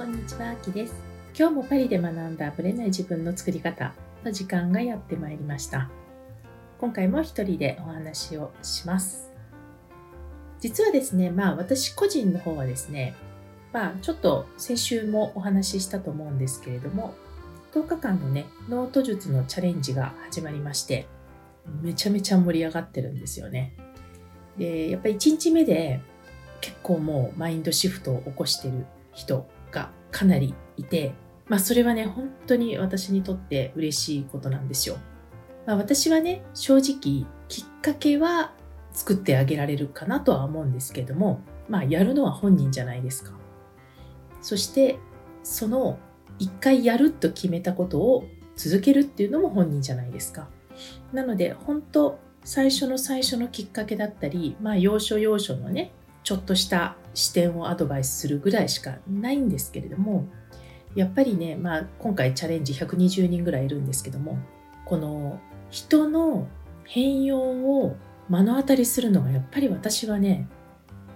こんにちは、あきです。今日もパリで学んだブレない自分の作り方の時間がやってまいりました。今回も一人でお話をします。実はですね、まあ私個人の方はですね、まあちょっと先週もお話ししたと思うんですけれども、10日間のね、ノート術のチャレンジが始まりまして、めちゃめちゃ盛り上がってるんですよね。で、やっぱり1日目で結構もうマインドシフトを起こしてる人かなりいて、まあそれはね、本当に私にとって嬉しいことなんですよ。まあ私はね、正直きっかけは作ってあげられるかなとは思うんですけども、まあやるのは本人じゃないですか。そしてその一回やると決めたことを続けるっていうのも本人じゃないですか。なので本当最初の最初のきっかけだったり、まあ要所要所のね、ちょっとした視点をアドバイスするぐらいしかないんですけれどもやっぱりね、まあ、今回チャレンジ120人ぐらいいるんですけどもこの人の変容を目の当たりするのがやっぱり私はね、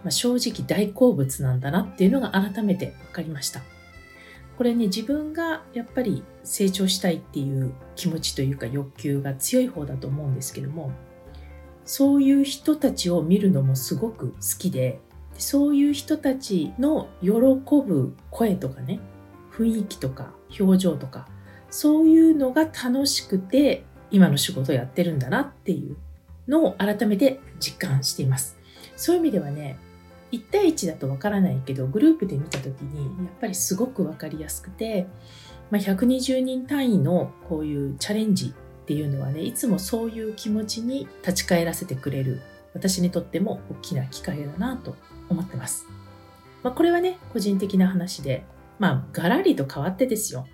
まあ、正直大好物なんだなっていうのが改めて分かりました。これね自分がやっぱり成長したいっていう気持ちというか欲求が強い方だと思うんですけどもそういう人たちを見るのもすごく好きでそういう人たちの喜ぶ声とかね雰囲気とか表情とかそういうのが楽しくて今の仕事をやってるんだなっていうのを改めて実感しています。そういう意味ではね1対1だとわからないけどグループで見た時にやっぱりすごく分かりやすくて、まあ、120人単位のこういうチャレンジっていうのはねいつもそういう気持ちに立ち返らせてくれる私にとっても大きな機会だなと思ってます。まあ、これはね個人的な話でまあガラリと変わってですよ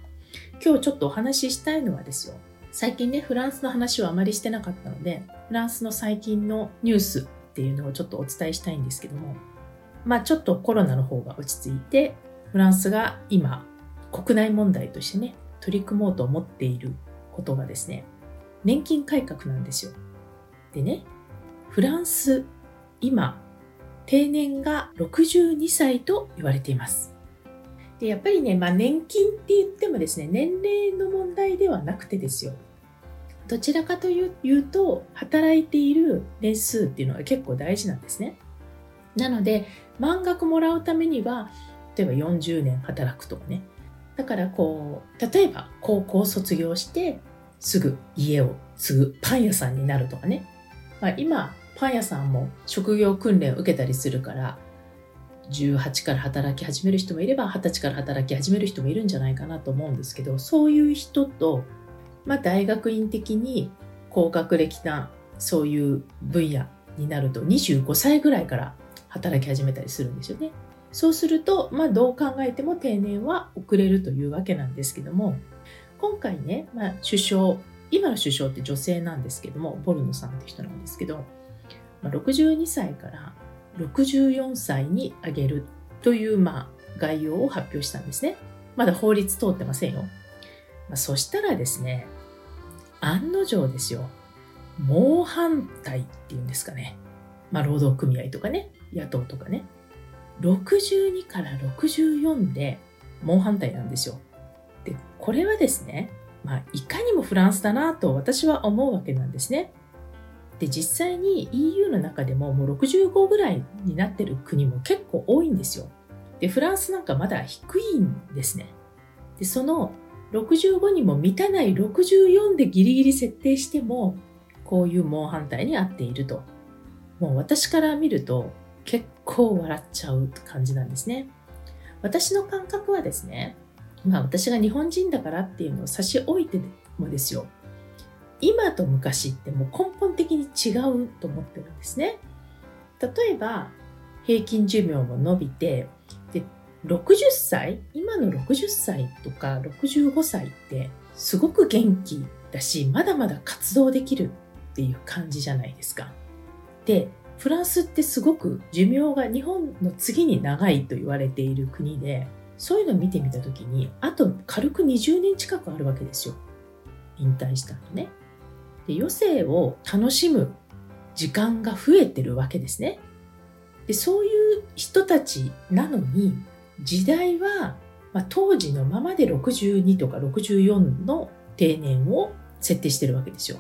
今日ちょっとお話ししたいのはですよ最近ねフランスの話をあまりしてなかったのでフランスの最近のニュースっていうのをちょっとお伝えしたいんですけどもまあちょっとコロナの方が落ち着いてフランスが今国内問題としてね取り組もうと思っていることがですね年金改革なんですよ。でね、フランス、今、定年が62歳と言われています。でやっぱりね、まあ、年金って言ってもですね、年齢の問題ではなくてですよ。どちらかというと、働いている年数っていうのが結構大事なんですね。なので、満額もらうためには、例えば40年働くとかね。だからこう、例えば高校卒業してすぐ家を継ぐパン屋さんになるとかね。まあ、今、パン屋さんも職業訓練を受けたりするから、18から働き始める人もいれば、20歳から働き始める人もいるんじゃないかなと思うんですけど、そういう人と、まあ、大学院的に高学歴なそういう分野になると25歳ぐらいから働き始めたりするんですよね。そうすると、まあ、どう考えても定年は遅れるというわけなんですけども、今回ね、まあ、首相、今の首相って女性なんですけども、ボルノさんって人なんですけど、62歳から64歳に上げるという、まあ、概要を発表したんですね。まだ法律通ってませんよ。まあ、そしたらですね、案の定ですよ。猛反対っていうんですかね。まあ、労働組合とかね、野党とかね。62から64で猛反対なんですよ。でこれはですね、まあ、いかにもフランスだなと私は思うわけなんですね。で実際に EU の中でももう65ぐらいになってる国も結構多いんですよ。でフランスなんかまだ低いんですね。でその65にも満たない64でギリギリ設定してもこういう猛反対に合っていると。もう私から見ると結構笑っちゃう感じなんですね。私の感覚はですね、まあ私が日本人だからっていうのを差し置いてもですよ今と昔ってもう根本的に違うと思ってるんですね。例えば平均寿命も伸びてで60歳今の60歳とか65歳ってすごく元気だしまだまだ活動できるっていう感じじゃないですか。でフランスってすごく寿命が日本の次に長いと言われている国でそういうのを見てみた時にあと軽く20年近くあるわけですよ。引退した後ね。で余生を楽しむ時間が増えてるわけですねでそういう人たちなのに時代はまあ、当時のままで62とか64の定年を設定してるわけですよ。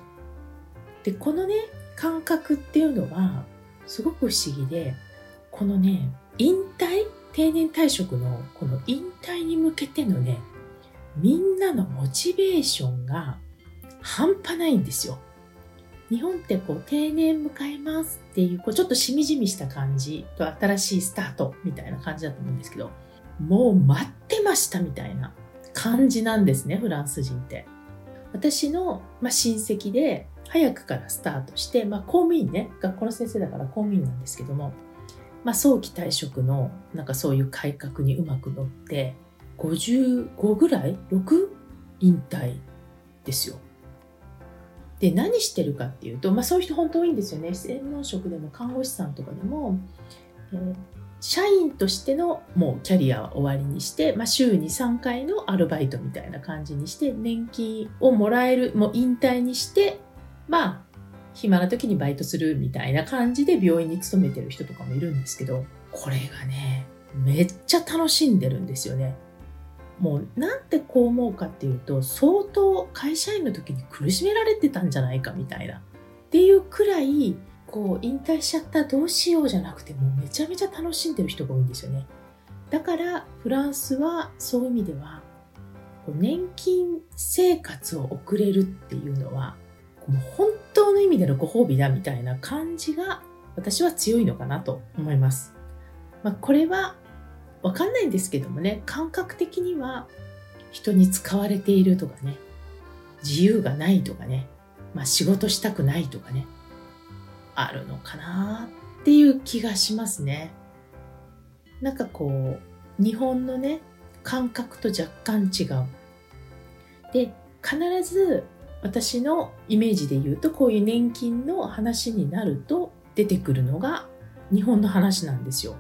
で、このね、感覚っていうのは、すごく不思議で、このね、引退定年退職のこの引退に向けてのね、みんなのモチベーションが半端ないんですよ。日本ってこう定年迎えますっていうこうちょっとしみじみした感じと新しいスタートみたいな感じだと思うんですけどもう待ってましたみたいな感じなんですねフランス人って。私の、まあ、親戚で早くからスタートして、まあ、公務員ね学校の先生だから公務員なんですけども、まあ、早期退職のなんかそういう改革にうまく乗って55ぐらい ?6? 引退ですよ。で何してるかっていうと、まあ、そういう人本当多いんですよね専門職でも看護師さんとかでも、えー、社員としてのもうキャリアは終わりにして、まあ、週に3回のアルバイトみたいな感じにして年金をもらえるもう引退にしてまあ暇な時にバイトするみたいな感じで病院に勤めてる人とかもいるんですけどこれがねめっちゃ楽しんでるんですよね。もうなんでこう思うかっていうと相当会社員の時に苦しめられてたんじゃないかみたいな。っていうくらいこう引退しちゃったどうしようじゃなくてもうめちゃめちゃ楽しんでる人が多いんですよね。だからフランスはそういう意味では年金生活を送れるっていうのはもう本当の意味でのご褒美だみたいな感じが私は強いのかなと思います、まあ、これはわかんないんですけどもね、感覚的には人に使われているとかね、自由がないとかね、まあ仕事したくないとかね、あるのかなっていう気がしますね。なんかこう、日本のね、感覚と若干違う。で、必ず私のイメージで言うと、こういう年金の話になると出てくるのが日本の話なんですよ。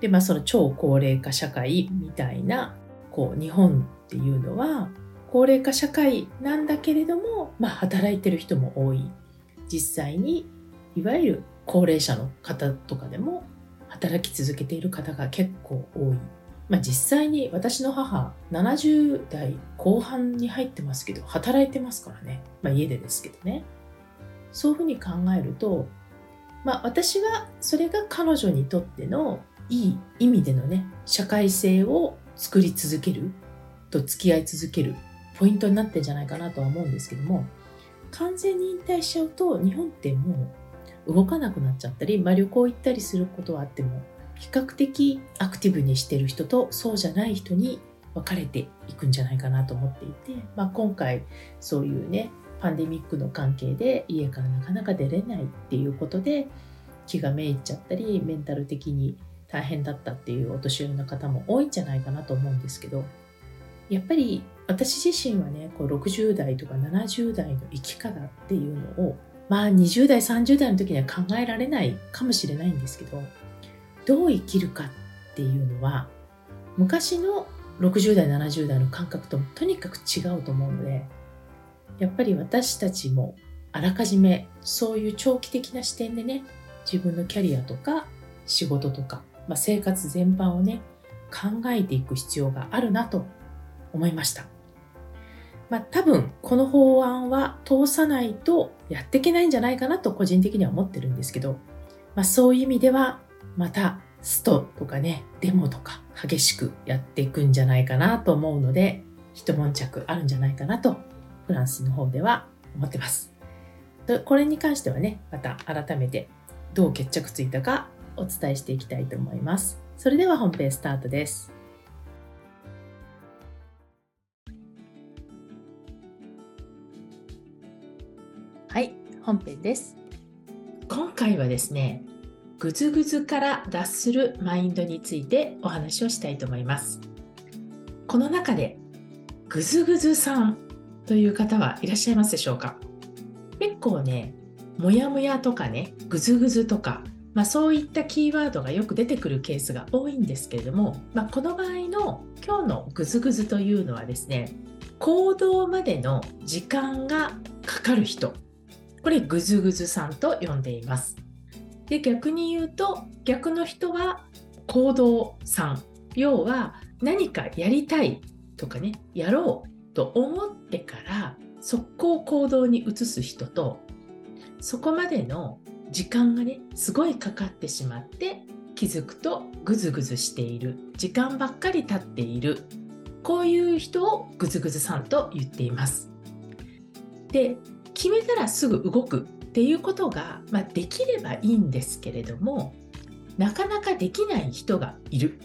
で、まあその超高齢化社会みたいな、こう日本っていうのは高齢化社会なんだけれども、まあ働いてる人も多い。実際にいわゆる高齢者の方とかでも働き続けている方が結構多い。まあ、実際に私の母70代後半に入ってますけど働いてますからね、まあ、家でですけどねそういうふうに考えると、まあ、私はそれが彼女にとってのいい意味でのね社会性を作り続けると付き合い続けるポイントになってんじゃないかなとは思うんですけども完全に引退しちゃうと日本ってもう動かなくなっちゃったり、まあ、旅行行ったりすることはあっても比較的アクティブにしてる人とそうじゃない人に分かれていくんじゃないかなと思っていて、まあ、今回そういうねパンデミックの関係で家からなかなか出れないっていうことで気がめいっちゃったりメンタル的に大変だったっていうお年寄りの方も多いんじゃないかなと思うんですけどやっぱり私自身はねこう60代とか70代の生き方っていうのをまあ20代30代の時には考えられないかもしれないんですけどどう生きるかっていうのは昔の60代70代の感覚ととにかく違うと思うのでやっぱり私たちもあらかじめそういう長期的な視点でね自分のキャリアとか仕事とかまあ、生活全般をね考えていく必要があるなと思いました。まあ、多分この法案は通さないとやっていけないんじゃないかなと個人的には思ってるんですけど、まあ、そういう意味ではまたストとかねデモとか激しくやっていくんじゃないかなと思うので一悶着あるんじゃないかなとフランスの方では思ってます。これに関してはねまた改めてどう決着ついたかお伝えしていきたいと思います。それでは本編スタートです。はい、本編です。今回はですね、ぐずぐずから脱するマインドについてお話をしたいと思います。この中でぐずぐずさんという方はいらっしゃいますでしょうか？結構ね、もやもやとかね、ぐずぐずとかまあ、そういったキーワードがよく出てくるケースが多いんですけれども、まあ、この場合の今日のグズグズというのはですね行動までの時間がかかる人。これグズグズさんと呼んでいます。で逆に言うと逆の人は行動さん。要は何かやりたいとかねやろうと思ってから速攻行動に移す人とそこまでの時間がねすごいかかってしまって気づくとグズグズしている時間ばっかり経っているこういう人をグズグズさんと言っています。で決めたらすぐ動くっていうことが、まあ、できればいいんですけれどもなかなかできない人がいる。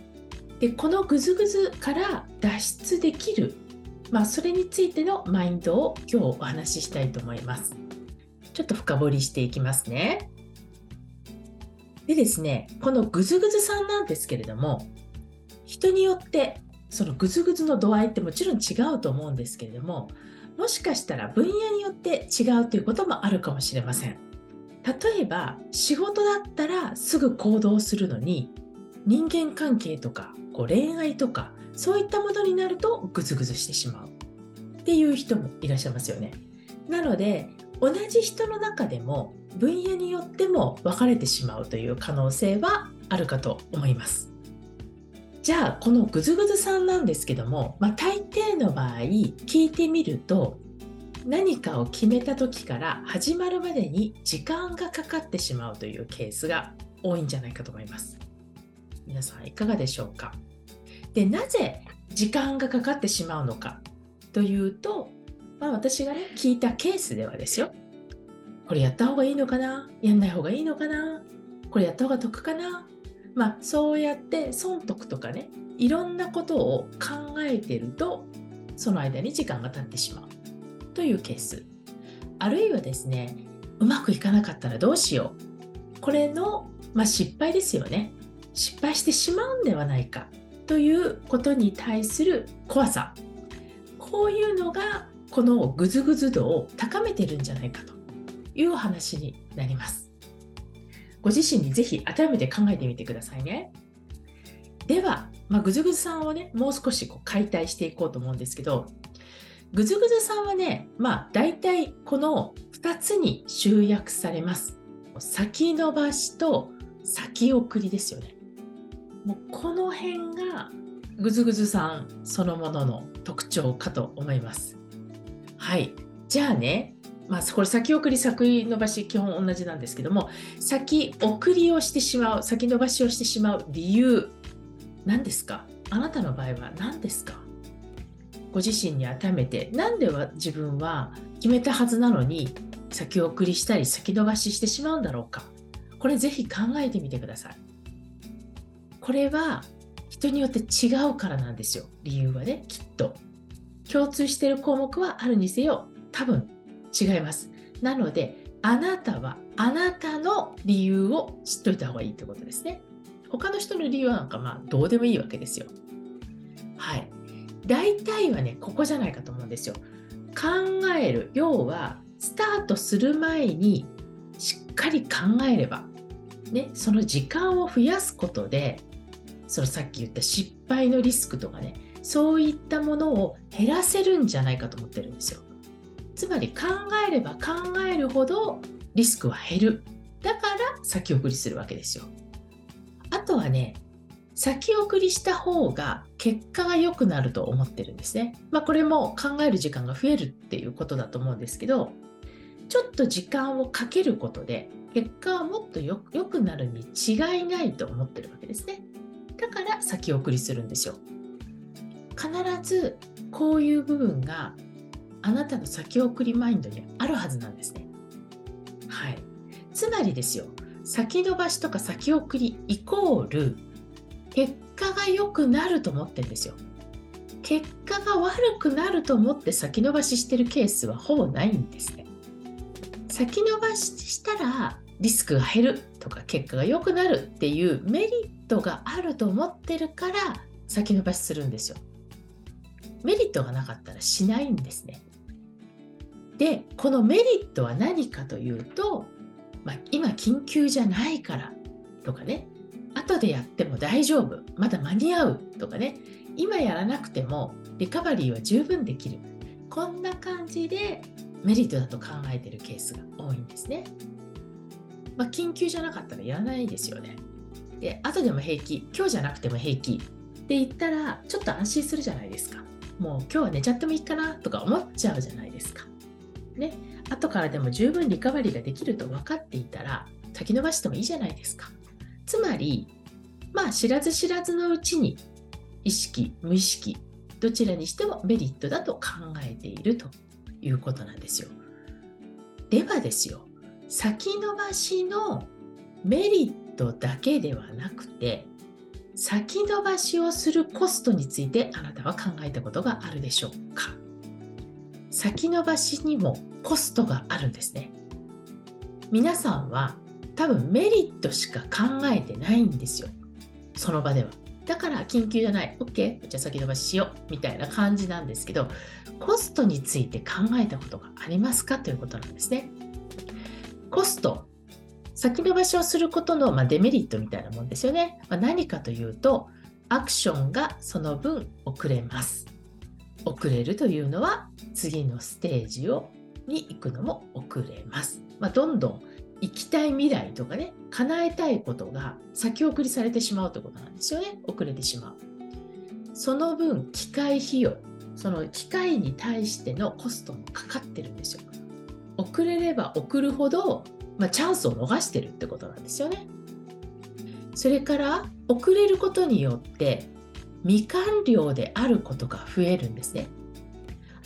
でこのグズグズから脱出できる、まあ、それについてのマインドを今日お話ししたいと思います。ちょっと深掘りしていきますね。でですね、このグズグズさんなんですけれども、人によってそのグズグズの度合いってもちろん違うと思うんですけれども、もしかしたら分野によって違うということもあるかもしれません。例えば仕事だったらすぐ行動するのに人間関係とかこう恋愛とかそういったものになるとグズグズしてしまうっていう人もいらっしゃいますよね。なので同じ人の中でも分野によっても分かれてしまうという可能性はあるかと思います。じゃあこのグズグズさんなんですけども、まあ、大抵の場合聞いてみると何かを決めた時から始まるまでに時間がかかってしまうというケースが多いんじゃないかと思います。皆さんいかがでしょうか？でなぜ時間がかかってしまうのかというとまあ、私がね聞いたケースではですよこれやった方がいいのかな？やんない方がいいのかな？これやった方が得かな？まあそうやって損得とかねいろんなことを考えてるとその間に時間が経ってしまう。というケース。あるいはですねうまくいかなかったらどうしよう。これの、まあ、失敗ですよね。失敗してしまうんではないか。ということに対する怖さ。こういうのがこのグズグズ度を高めてるんじゃないかと。いう話になります。ご自身にぜひ改めて考えてみてくださいね。では、まあ、グズグズさんをね、もう少しこう解体していこうと思うんですけど、グズグズさんはね、まあ大体この2つに集約されます。先延ばしと先送りですよね。もうこの辺がグズグズさんそのものの特徴かと思います。はい。じゃあね、まあ、これ先送り先延ばし基本同じなんですけども先送りをしてしまう先延ばしをしてしまう理由何ですか？あなたの場合は何ですか？ご自身に改めて何では自分は決めたはずなのに先送りしたり先延ばししてしまうんだろうか？これぜひ考えてみてください。これは人によって違うからなんですよ。理由はねきっと。共通している項目はあるにせよ多分違います。なのであなたはあなたの理由を知っといた方がいいってことですね。他の人の理由なんかまあどうでもいいわけですよ。はい。大体はね、ここじゃないかと思うんですよ。考える。要は、スタートする前にしっかり考えれば、ね、その時間を増やすことで、そのさっき言った失敗のリスクとかね、そういったものを減らせるんじゃないかと思ってるんですよ。つまり考えれば考えるほどリスクは減る。だから先送りするわけですよ。あとはね、先送りした方が結果が良くなると思ってるんですね。まあこれも考える時間が増えるっていうことだと思うんですけど、ちょっと時間をかけることで結果はもっと良くなるに違いないと思ってるわけですね。だから先送りするんですよ。必ずこういう部分があなたの先送りマインドにあるはずなんですね。はい。つまりですよ、先延ばしとか先送りイコール結果が良くなると思ってるんですよ。結果が悪くなると思って先延ばししてるケースはほぼないんですね。先延ばししたらリスクが減るとか結果が良くなるっていうメリットがあると思ってるから先延ばしするんですよ。メリットがなかったらしないんですね。でこのメリットは何かというと、まあ、今緊急じゃないからとかね後でやっても大丈夫まだ間に合うとかね今やらなくてもリカバリーは十分できるこんな感じでメリットだと考えてるケースが多いんですね。まあ、緊急じゃなかったらやらないですよね。で後でも平気今日じゃなくても平気っって言ったらちょっと安心するじゃないですかもう今日は寝ちゃってもいいかなとか思っちゃうじゃないですかね。後からでも十分リカバリーができると分かっていたら先延ばしてもいいじゃないですか。つまりまあ知らず知らずのうちに意識無意識どちらにしてもメリットだと考えているということなんですよ。ではですよ先延ばしのメリットだけではなくて先延ばしをするコストについてあなたは考えたことがあるでしょうか。先延ばしにもコストがあるんですね。皆さんは多分メリットしか考えてないんですよ。その場では。だから緊急じゃない。OK じゃあ先延ばししよう。みたいな感じなんですけどコストについて考えたことがありますかということなんですね。コスト。先延ばしをすることの、ま、デメリットみたいなもんですよね。ま、何かというと、アクションがその分遅れます。遅れるというのは次のステージをに行くのも遅れます。まあ、どんどん行きたい未来とかね、叶えたいことが先送りされてしまうということなんですよね。遅れてしまう。その分、機械費用、その機械に対してのコストもかかってるんですよ。遅れれば遅るほどまあ、チャンスを逃してるってことなんですよね。それから遅れることによって未完了であることが増えるんですね。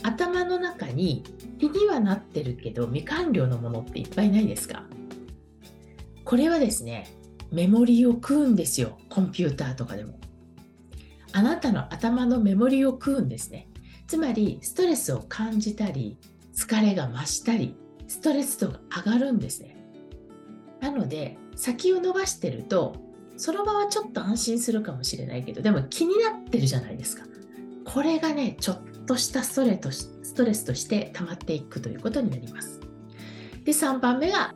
頭の中に気にはなってるけど未完了のものっていっぱいないですか？これはですね、メモリを食うんですよ。コンピューターとかでも。あなたの頭のメモリを食うんですね。つまり、ストレスを感じたり、疲れが増したり、ストレス度が上がるんですね。なので先を伸ばしてるとその場はちょっと安心するかもしれないけどでも気になってるじゃないですかこれがねちょっとしたストレとストレスとして溜まっていくということになりますで3番目が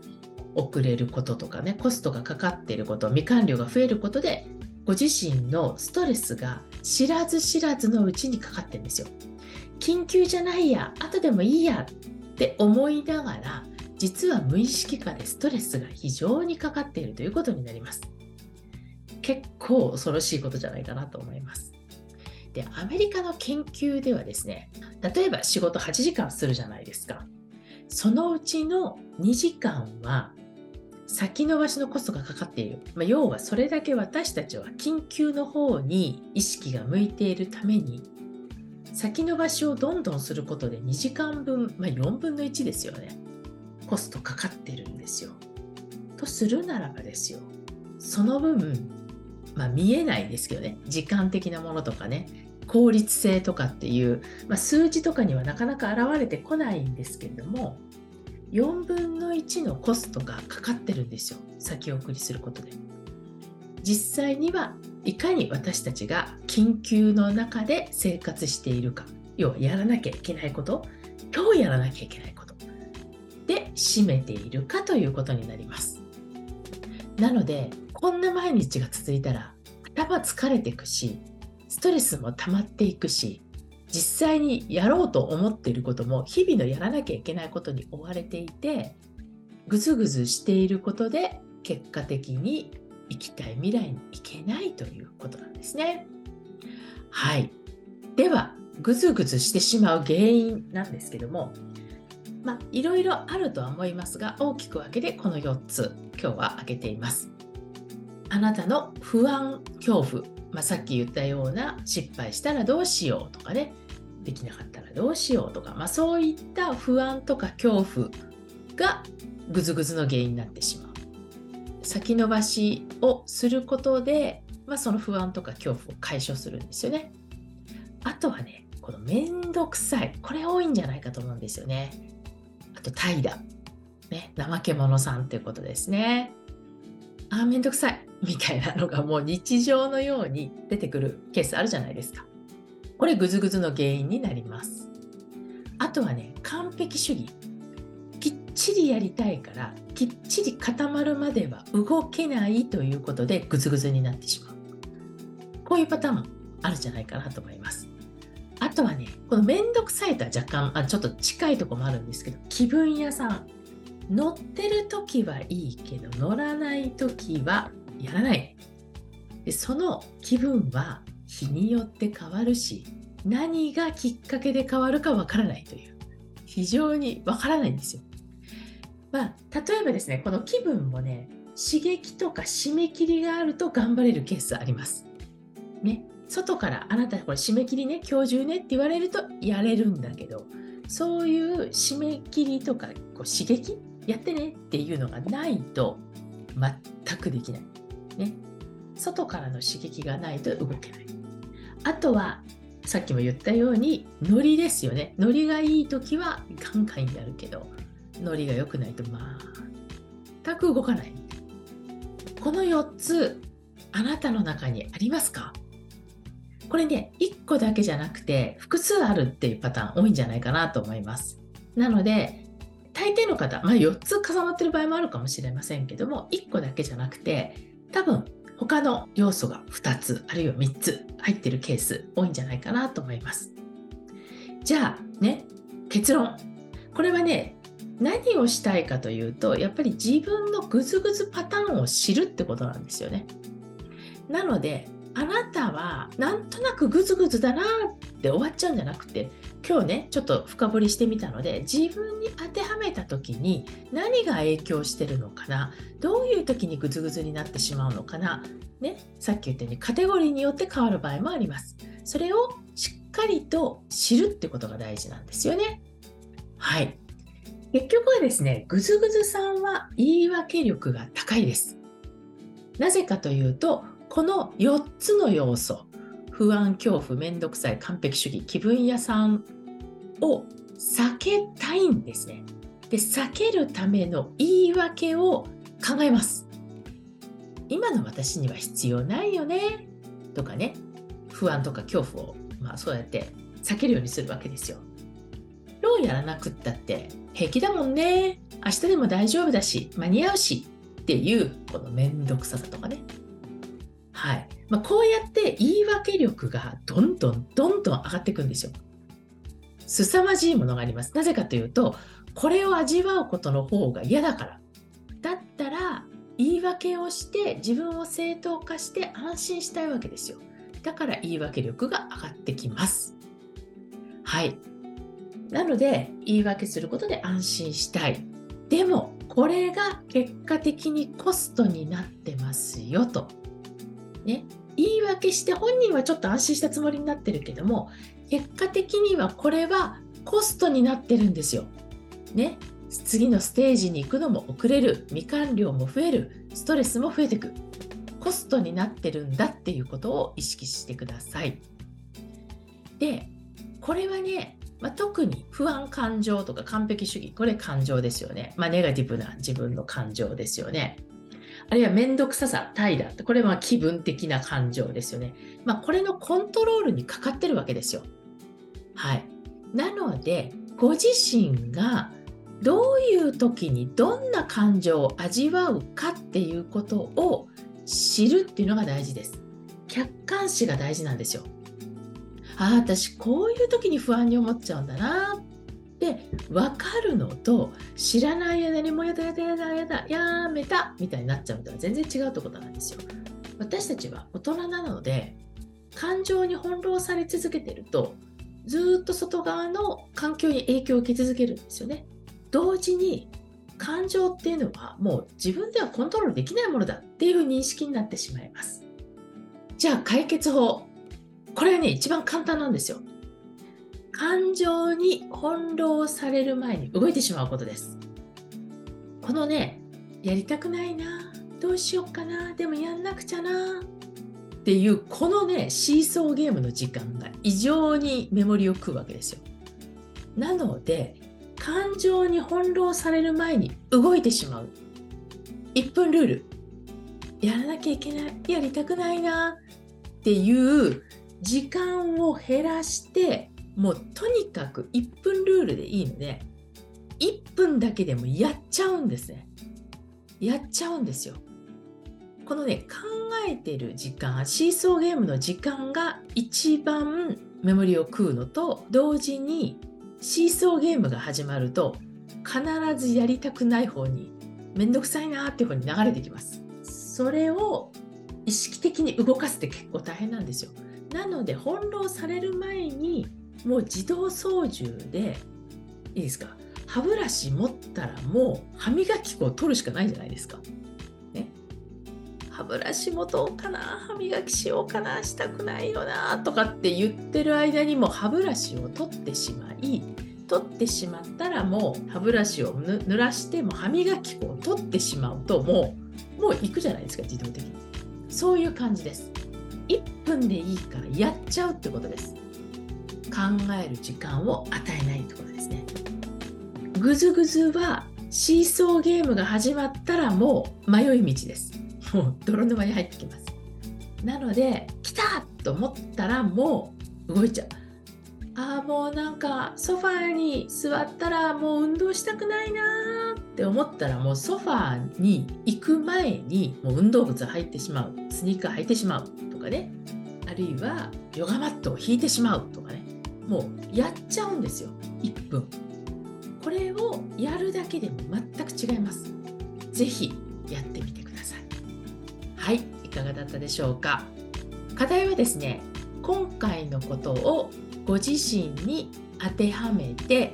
遅れることとかねコストがかかっていること未完了が増えることでご自身のストレスが知らず知らずのうちにかかってるんですよ緊急じゃないや後でもいいやって思いながら実は無意識化でストレスが非常にかかっているということになります。結構恐ろしいことじゃないかなと思います。で、アメリカの研究ではですね、例えば仕事8時間するじゃないですか。そのうちの2時間は先延ばしのコストがかかっている。まあ、要はそれだけ私たちは緊急の方に意識が向いているために先延ばしをどんどんすることで2時間分、まあ、4分の1ですよね。コストかかってるんですよ。とするならばですよその分、まあ、見えないですけどね。時間的なものとかね。効率性とかっていう、まあ、数字とかにはなかなか現れてこないんですけれども4分の1のコストがかかってるんですよ。先送りすることで。実際にはいかに私たちが緊急の中で生活しているか。要はやらなきゃいけないこと。今日やらなきゃいけないこと。で占めているかということになります。なのでこんな毎日が続いたら頭疲れていくしストレスも溜まっていくし実際にやろうと思っていることも日々のやらなきゃいけないことに追われていてぐずぐずしていることで結果的に行きたい未来に行けないということなんですね。はい。では、ぐずぐずしてしまう原因なんですけども、まあ、いろいろあるとは思いますが、大きく分けてこの4つ、今日は挙げています。あなたの不安、恐怖、まあ、さっき言ったような失敗したらどうしようとかね、できなかったらどうしようとか、まあ、そういった不安とか恐怖がぐずぐずの原因になってしまう。先延ばしをすることで、まあ、その不安とか恐怖を解消するんですよね。あとはね、このめんどくさい。これ多いんじゃないかと思うんですよね。あと怠惰。ね、怠け者さんということですね。ああ、めんどくさい。みたいなのがもう日常のように出てくるケースあるじゃないですか。これぐずぐずの原因になります。あとはね、完璧主義。きっちりやりたいから、きっちり固まるまでは動けないということでぐずぐずになってしまう。こういうパターンもあるじゃないかなと思います。あとはね、このめんどくさいとは若干あちょっと近いとこもあるんですけど、気分屋さん。乗ってる時はいいけど、乗らない時はやらない。でその気分は日によって変わるし何がきっかけで変わるかわからないという非常にわからないんですよ。まあ、例えばですねこの気分もね刺激とか締め切りがあると頑張れるケースあります。ね、外からあなたこれ締め切りね今日中ねって言われるとやれるんだけどそういう締め切りとかこう刺激やってねっていうのがないと全くできない。ね、外からの刺激がないと動けない。あとはさっきも言ったようにノリですよね。ノリがいい時はガンガンやるけどノリが良くないと全く動かない。この4つあなたの中にありますか？これね、1個だけじゃなくて複数あるっていうパターン多いんじゃないかなと思います。なので、大抵の方、まあ、4つ重なってる場合もあるかもしれませんけども、1個だけじゃなくて、多分他の要素が2つ、あるいは3つ入ってるケース多いんじゃないかなと思います。じゃあね、結論。これはね、何をしたいかというと、やっぱり自分のグズグズパターンを知るってことなんですよね。なので、あなたはなんとなくグズグズだなって終わっちゃうんじゃなくて、今日ね、ちょっと深掘りしてみたので、自分に当てはめた時に何が影響してるのかな、どういう時にグズグズになってしまうのかな、ね、さっき言ったようにカテゴリーによって変わる場合もあります。それをしっかりと知るってことが大事なんですよね。はい。結局はですね、ぐずぐずさんは言い訳力が高いです。なぜかというと、この4つの要素、不安、恐怖、めんどくさい、完璧主義、気分屋さんを避けたいんですね。で、避けるための言い訳を考えます。今の私には必要ないよね、とかね、不安とか恐怖を、まあ、そうやって避けるようにするわけですよ。どうやらなくったって平気だもんね。明日でも大丈夫だし、間に合うしっていうこのめんどくささとかね。はい。まあ、こうやって言い訳力がどんどんどんどん上がっていくんですよ。凄まじいものがあります。なぜかというと、これを味わうことの方が嫌だから。だったら、言い訳をして自分を正当化して安心したいわけですよ。だから言い訳力が上がってきます。はい。なので言い訳することで安心したい。でもこれが結果的にコストになってますよと。ね、言い訳して本人はちょっと安心したつもりになってるけども結果的にはこれはコストになってるんですよ。ね、次のステージに行くのも遅れる未完了も増えるストレスも増えてくコストになってるんだっていうことを意識してください。でこれはねまあ、特に不安感情とか完璧主義、これ感情ですよね。まあ、ネガティブな自分の感情ですよね。あるいは面倒くささ、怠惰、これは気分的な感情ですよね。まあ、これのコントロールにかかってるわけですよ。はい。なので、ご自身がどういう時にどんな感情を味わうかっていうことを知るっていうのが大事です。客観視が大事なんですよ。ああ私こういう時に不安に思っちゃうんだなって分かるのと知らない間にもうやだやだやだやだやめたみたいになっちゃうとは全然違うってことなんですよ。私たちは大人なので感情に翻弄され続けてるとずっと外側の環境に影響を受け続けるんですよね。同時に感情っていうのはもう自分ではコントロールできないものだっていう認識になってしまいます。じゃあ解決法これはね、一番簡単なんですよ。感情に翻弄される前に動いてしまうことです。このね、やりたくないな、どうしよっかな、でもやんなくちゃな、っていう、このね、シーソーゲームの時間が異常にメモリを食うわけですよ。なので、感情に翻弄される前に動いてしまう。1分ルール。やらなきゃいけない、やりたくないなっていう時間を減らしてもうとにかく1分ルールでいいので1分だけでもやっちゃうんですね。やっちゃうんですよ。このね考えてる時間シーソーゲームの時間が一番メモリを食うのと同時にシーソーゲームが始まると必ずやりたくない方にめんどくさいなっていう方に流れてきます。それを意識的に動かすって結構大変なんですよ。なので翻弄される前にもう自動操縦でいいですか？歯ブラシ持ったらもう歯磨き粉を取るしかないじゃないですか。ね、歯ブラシ持とうかな？歯磨きしようかな？したくないよな？とかって言ってる間にも歯ブラシを取ってしまい取ってしまったらもう歯ブラシを濡らしても歯磨き粉を取ってしまうともうもう行くじゃないですか自動的に。そういう感じです。1分でいいからやっちゃうってことです。える時間を与えないってことですね。ぐずぐずはシーソーゲームが始まったらもう迷い道です。もう泥沼に入ってきます。なので来たと思ったらもう動いちゃう。ああもうなんかソファーに座ったらもう運動したくないなって思ったらもうソファーに行く前にもう運動靴履いてしまう。スニーカー履いてしまうとかね。あるいはヨガマットを引いてしまうとかね。もうやっちゃうんですよ。1分。これをやるだけでも全く違います。是非やってみてください。はい。いかがだったでしょうか。課題はですね今回のことをご自身に当てはめて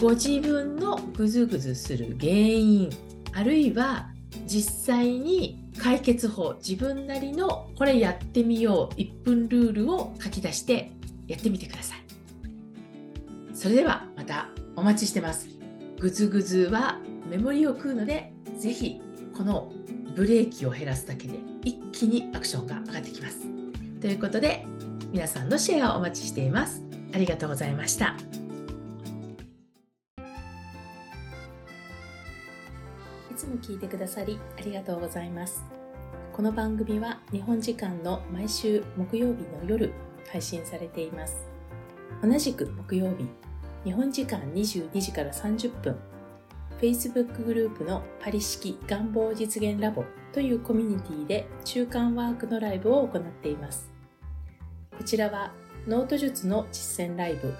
ご自分のグズグズする原因あるいは実際に解決法自分なりのこれやってみよう1分ルールを書き出してやってみてください。それではまたお待ちしてます。グズグズはメモリを食うのでぜひこのブレーキを減らすだけで一気にアクションが上がってきます。ということで皆さんのシェアをお待ちしています。ありがとうございました。いつも聞いてくださりありがとうございます。この番組は日本時間の毎週木曜日の夜配信されています。同じく木曜日日本時間22時から30分 Facebook グループのパリ式願望実現ラボというコミュニティで中間ワークのライブを行っていますこちらはノート術の実践ライブ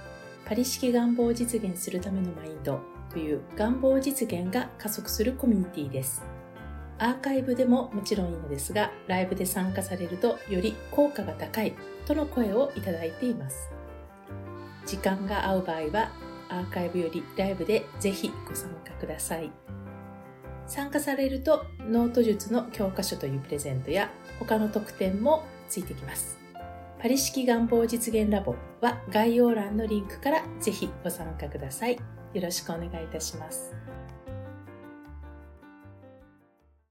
パリ式願望を実現するためのマインドという願望実現が加速するコミュニティです。アーカイブでももちろんいいのですが、ライブで参加されるとより効果が高いとの声をいただいています。時間が合う場合は、アーカイブよりライブでぜひご参加ください。参加されると、ノート術の教科書というプレゼントや他の特典もついてきます。パリ式願望実現ラボは概要欄のリンクからぜひご参加ください。よろしくお願いいたします。